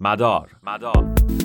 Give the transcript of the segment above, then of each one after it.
مدار. مدار.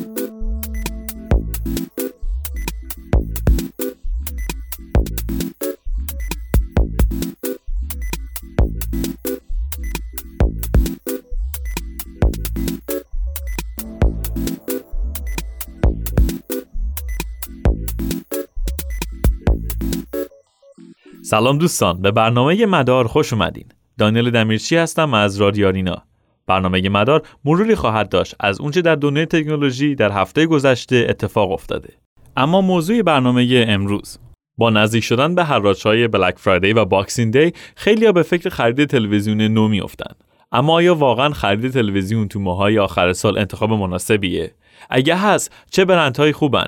سلام دوستان به برنامه مدار خوش اومدین. دانیل دمیرچی هستم از رادیو آرینا. برنامه مدار مروری خواهد داشت از اونچه در دنیای تکنولوژی در هفته گذشته اتفاق افتاده. اما موضوع برنامه امروز. با نزدیک شدن به های Black Friday و Boxing Day خیلی به فکر خرید تلویزیون نو میافتند. اما آیا واقعا خرید تلویزیون تو ماهای آخر سال انتخاب مناسبیه؟ اگه هست چه برندهای خوبن؟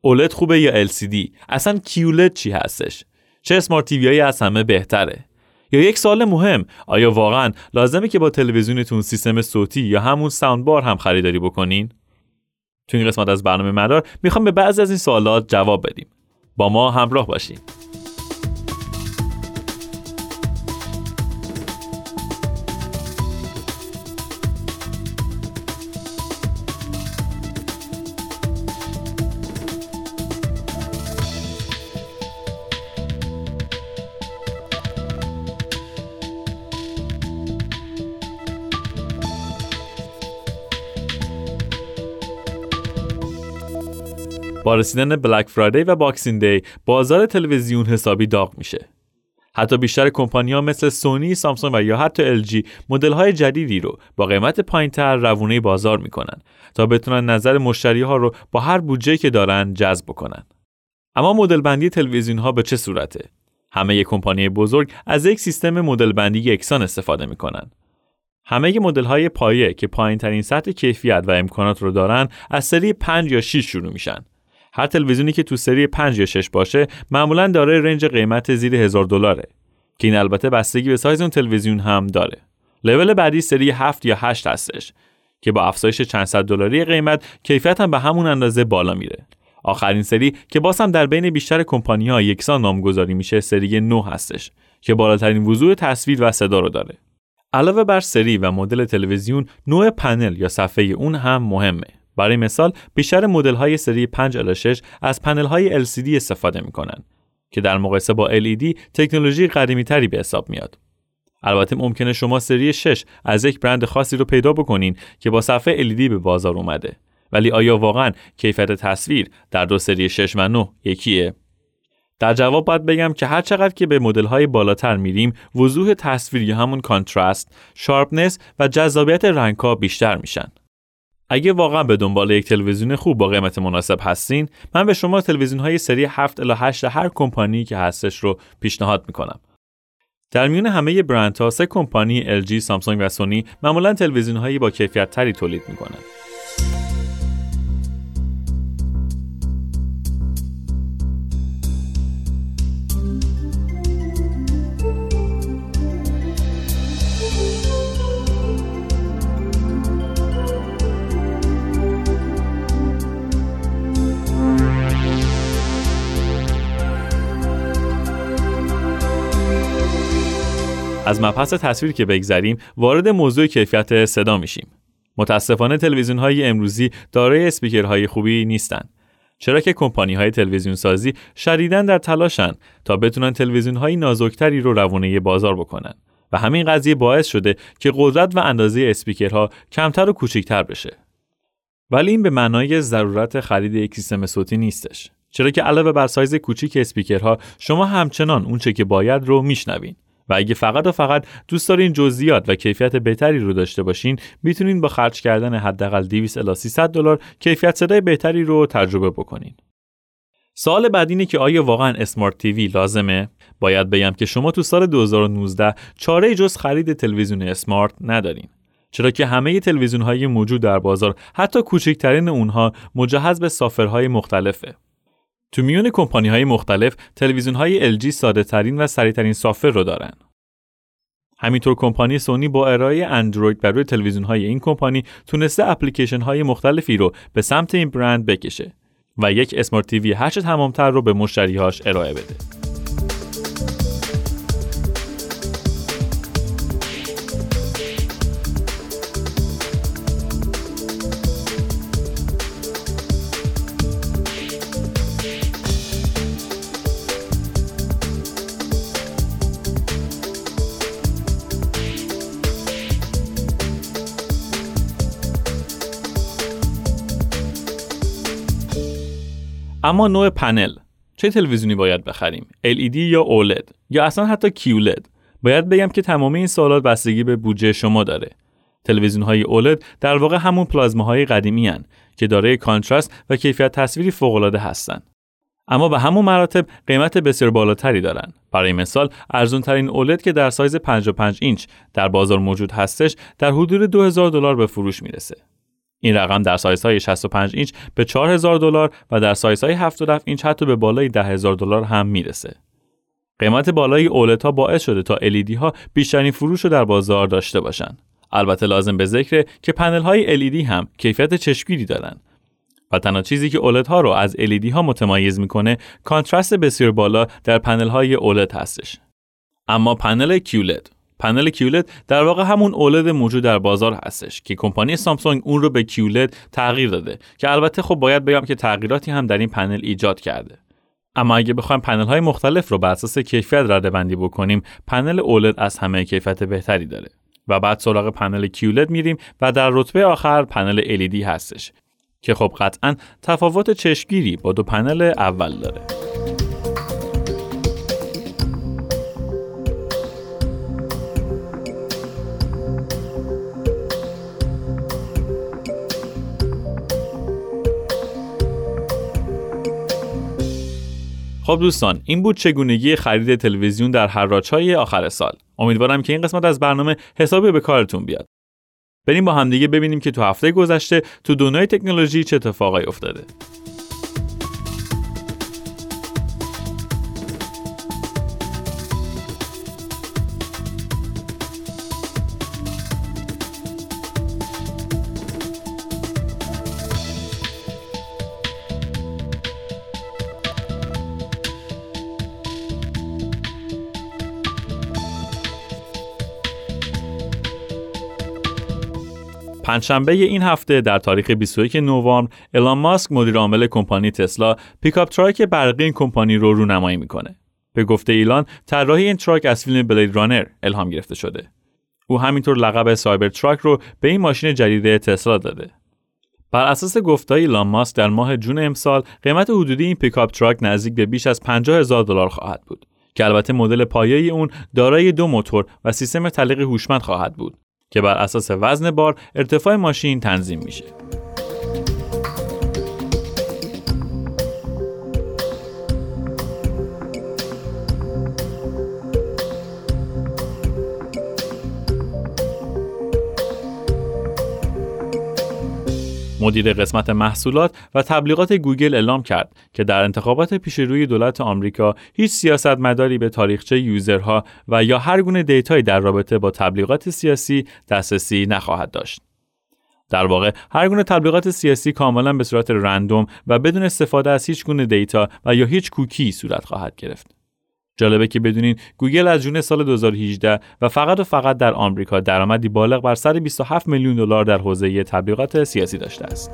OLED خوبه یا LCD اصلا QLED چی هستش؟ چه اسمارت تیوی از همه بهتره. یا یک سال مهم آیا واقعا لازمه که با تلویزیونتون سیستم صوتی یا همون ساوند بار هم خریداری بکنین؟ تو این قسمت از برنامه مدار می‌خوام به بعضی از این سوالات جواب بدیم. با ما همراه باشین. با رسیدن Black Friday و Boxing Day بازار تلویزیون حسابی داغ میشه حتی بیشتر ها مثل سونی، سامسونگ و یا حتی LG های جدیدی رو با قیمت پایینتر روونه بازار می‌کنن تا بتونن نظر مشتری ها رو با هر بودجه که دارن جذب کنن. اما مدل بندی تلویزیون ها به چه صورته؟ همه کمپانی بزرگ از یک سیستم مدل بندی یکسان استفاده می‌کنن. همه مدل های پایه که پایین ترین سطح کیفیت و امکانات رو دارن از سری 5 یا 6 شروع میشن هر تلویزیونی که تو سری 5 یا 6 باشه معمولا داره رنج قیمت زیر هزار دلاره. که این البته بستگی به سایز اون تلویزیون هم داره. لول بعدی سری 7 یا 8 هستش که با افزایش چند صد دلاری قیمت کیفیت هم به همون اندازه بالا میره. آخرین سری که باز هم در بین بیشتر کمپانی ها یکسان نامگذاری میشه سری 9 هستش که بالاترین وضوح تصویر و صدا رو داره. علاوه بر سری و مدل تلویزیون نوع پنل یا صفحه اون هم مهمه. برای مثال بیشتر مدل های سری 5 الی 6 از پنل های LCD استفاده می کنند که در مقایسه با LED تکنولوژی قدیمی تری به حساب میاد. البته ممکنه شما سری 6 از یک برند خاصی رو پیدا بکنین که با صفحه LED به بازار اومده. ولی آیا واقعا کیفیت تصویر در دو سری 6 و 9 یکیه؟ در جواب باید بگم که هر چقدر که به مدل های بالاتر میریم وضوح تصویر یا همون contrast، sharpness و جذابیت رنگ ها بیشتر میشن. اگه واقعا به دنبال یک تلویزیون خوب با قیمت مناسب هستین من به شما تلویزیون های سری 7 الی 8 هر کمپانی که هستش رو پیشنهاد می‌کنم در میون همه برندها سه کمپانی LG، سامسونگ و سونی معمولا تلویزیون هایی با کیفیت تری تولید می‌کنند. از مبحث تصویر که بگذریم وارد موضوع کیفیت صدا میشیم. متاسفانه تلویزیون های امروزی دارای اسپیکرهای خوبی نیستند چرا که کمپانی های تلویزیون سازی شدیدن در تلاشن تا بتونن تلویزیون های نازکتری رو روانه بازار بکنن. و همین قضیه باعث شده که قدرت و اندازه اسپیکرها کمتر و کوچکتر بشه. ولی این به معنای ضرورت خرید یک سیستم صوتی نیستش. چرا که علاوه بر سایز کوچیک اسپیکرها شما همچنان اونچه که باید رو میشنوین. و اگه فقط و فقط دوست دارین جزئیات و کیفیت بهتری رو داشته باشین می‌تونین با خرج کردن حداقل 200 الی 300 دلار کیفیت صدای بهتری رو تجربه بکنین. سوال بعد اینه که آیا واقعا اسمارت تیوی لازمه؟ باید بگم که شما تو سال 2019 چاره جز خرید تلویزیون اسمارت ندارین. چرا که همه تلویزیون های موجود در بازار حتی کوچکترین اونها مجهز به سافرهای مختلفه. تو میون کمپانی های مختلف تلویزیون های LG ساده ترین و سریع سافر رو دارن. همینطور کمپانی سونی با ارائه اندروید بر روی تلویزیون های این کمپانی تونسته اپلیکیشن های مختلفی رو به سمت این برند بکشه و یک اسمارت تیوی هرچه تمامتر رو به مشتریهاش ارائه بده. اما نوع پنل. چه تلویزیونی باید بخریم؟ LED یا OLED یا اصلا حتی QLED باید بگم که تمامی این سوالات بستگی به بودجه شما داره. تلویزیون های OLED در واقع همون پلازما های قدیمی هن که دارای contrast و کیفیت تصویری فوق العاده هستند اما به همون مراتب قیمت بسیار بالاتری دارن. برای مثال ارزون ترین OLED که در سایز 55 اینچ در بازار موجود هستش در حدود 2000 دلار به فروش می‌رسه. این رقم در سایزهای 65 اینچ به 4000 دلار و در سایزهای 77 اینچ حتی به بالای 10000 دلار هم می‌رسه. قیمت بالای OLED ها باعث شده تا LED ها بیشترین فروش رو در بازار داشته باشند. البته لازم به ذکره که پنل های LED هم کیفیت چشمگیری دارند و تنها چیزی که OLED ها رو از LED ها متمایز می‌کنه contrast بسیار بالا در پنل های OLED هستش اما پنل QLED پنل QLED در واقع همون OLED موجود در بازار هستش که کمپانی سامسونگ اون رو به QLED تغییر داده که البته خب باید بگم که تغییراتی هم در این پنل ایجاد کرده اما اگه بخوایم پنل های مختلف رو بر اساس کیفیت رده بندی بکنیم پنل اولد از همه کیفیت بهتری داره و بعد سراغ پنل QLED میریم و در رتبه آخر پنل LED هستش که خب قطعا تفاوت چشمگیری با دو پنل اول داره. خب دوستان این بود چگونگی خرید تلویزیون در های آخر سال. امیدوارم که این قسمت از برنامه حسابی به کارتون بیاد. بریم با همدیگه ببینیم که تو هفته گذشته تو دنیای تکنولوژی چه اتفاقایی افتاده. پنجشنبه این هفته در تاریخ 21 نوامبر ایلان ماسک مدیر عامل کمپانی تسلا pickup truck برقی این کمپانی رو رونمایی می‌کنه. به گفته ایلان طراحی این truck از فیلم Blade Runner الهام گرفته شده. او همینطور لقب Cybertruck رو به این ماشین جدید تسلا داده. بر اساس گفته‌های ایلان ماسک در ماه June امسال قیمت حدودی این pickup truck نزدیک به بیش از 50 هزار دلار خواهد بود که البته مدل پایه اون دارای دو موتور و سیستم تعلیق هوشمند خواهد بود که بر اساس وزن بار ارتفاع ماشین تنظیم میشه. مدیر قسمت محصولات و تبلیغات گوگل اعلام کرد که در انتخابات پیش روی دولت آمریکا هیچ سیاستمداری به تاریخچه user ها و یا هر گونه data یی در رابطه با تبلیغات سیاسی دسترسی نخواهد داشت. در واقع هر گونه تبلیغات سیاسی کاملا به صورت رندوم و بدون استفاده از هیچ گونه دیتا و یا هیچ کوکی صورت خواهد گرفت. جالبه که بدونین گوگل از جون سال 2018 و فقط و فقط در آمریکا درآمدی بالغ بر 127 میلیون دلار در حوزه تبلیغات سیاسی داشته است.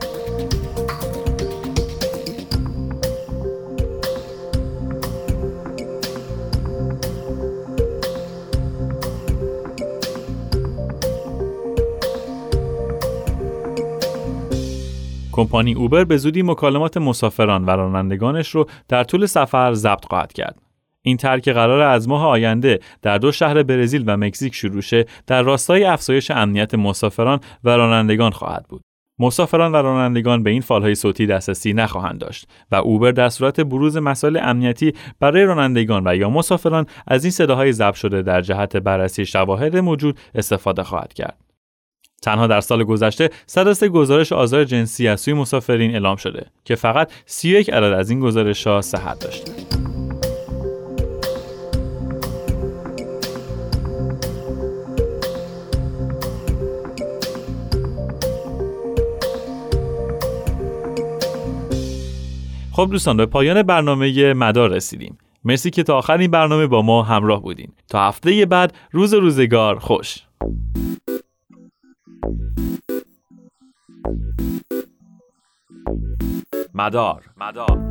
کمپانی اوبر به زودی مکالمات مسافران و رانندگانش رو در طول سفر ضبط خواهد کرد. این ترک قرار از ماه آینده در دو شهر برزیل و مکزیک شروع شه در راستای افزایش امنیت مسافران و رانندگان خواهد بود. مسافران و رانندگان به این فالهای صوتی دسترسی نخواهند داشت و اوبر در صورت بروز مسائل امنیتی برای رانندگان و یا مسافران از این صداهای ضبط شده در جهت بررسی شواهد موجود استفاده خواهد کرد. تنها در سال گذشته 103 گزارش آزار جنسی از سوی مسافرین اعلام شده که فقط 31 عدد از این گزارش ها صحت داشته. خب دوستان به پایان برنامه مدار رسیدیم. مرسی که تا آخر این برنامه با ما همراه بودین. تا هفته بعد روز روزگار خوش. مدار مدار.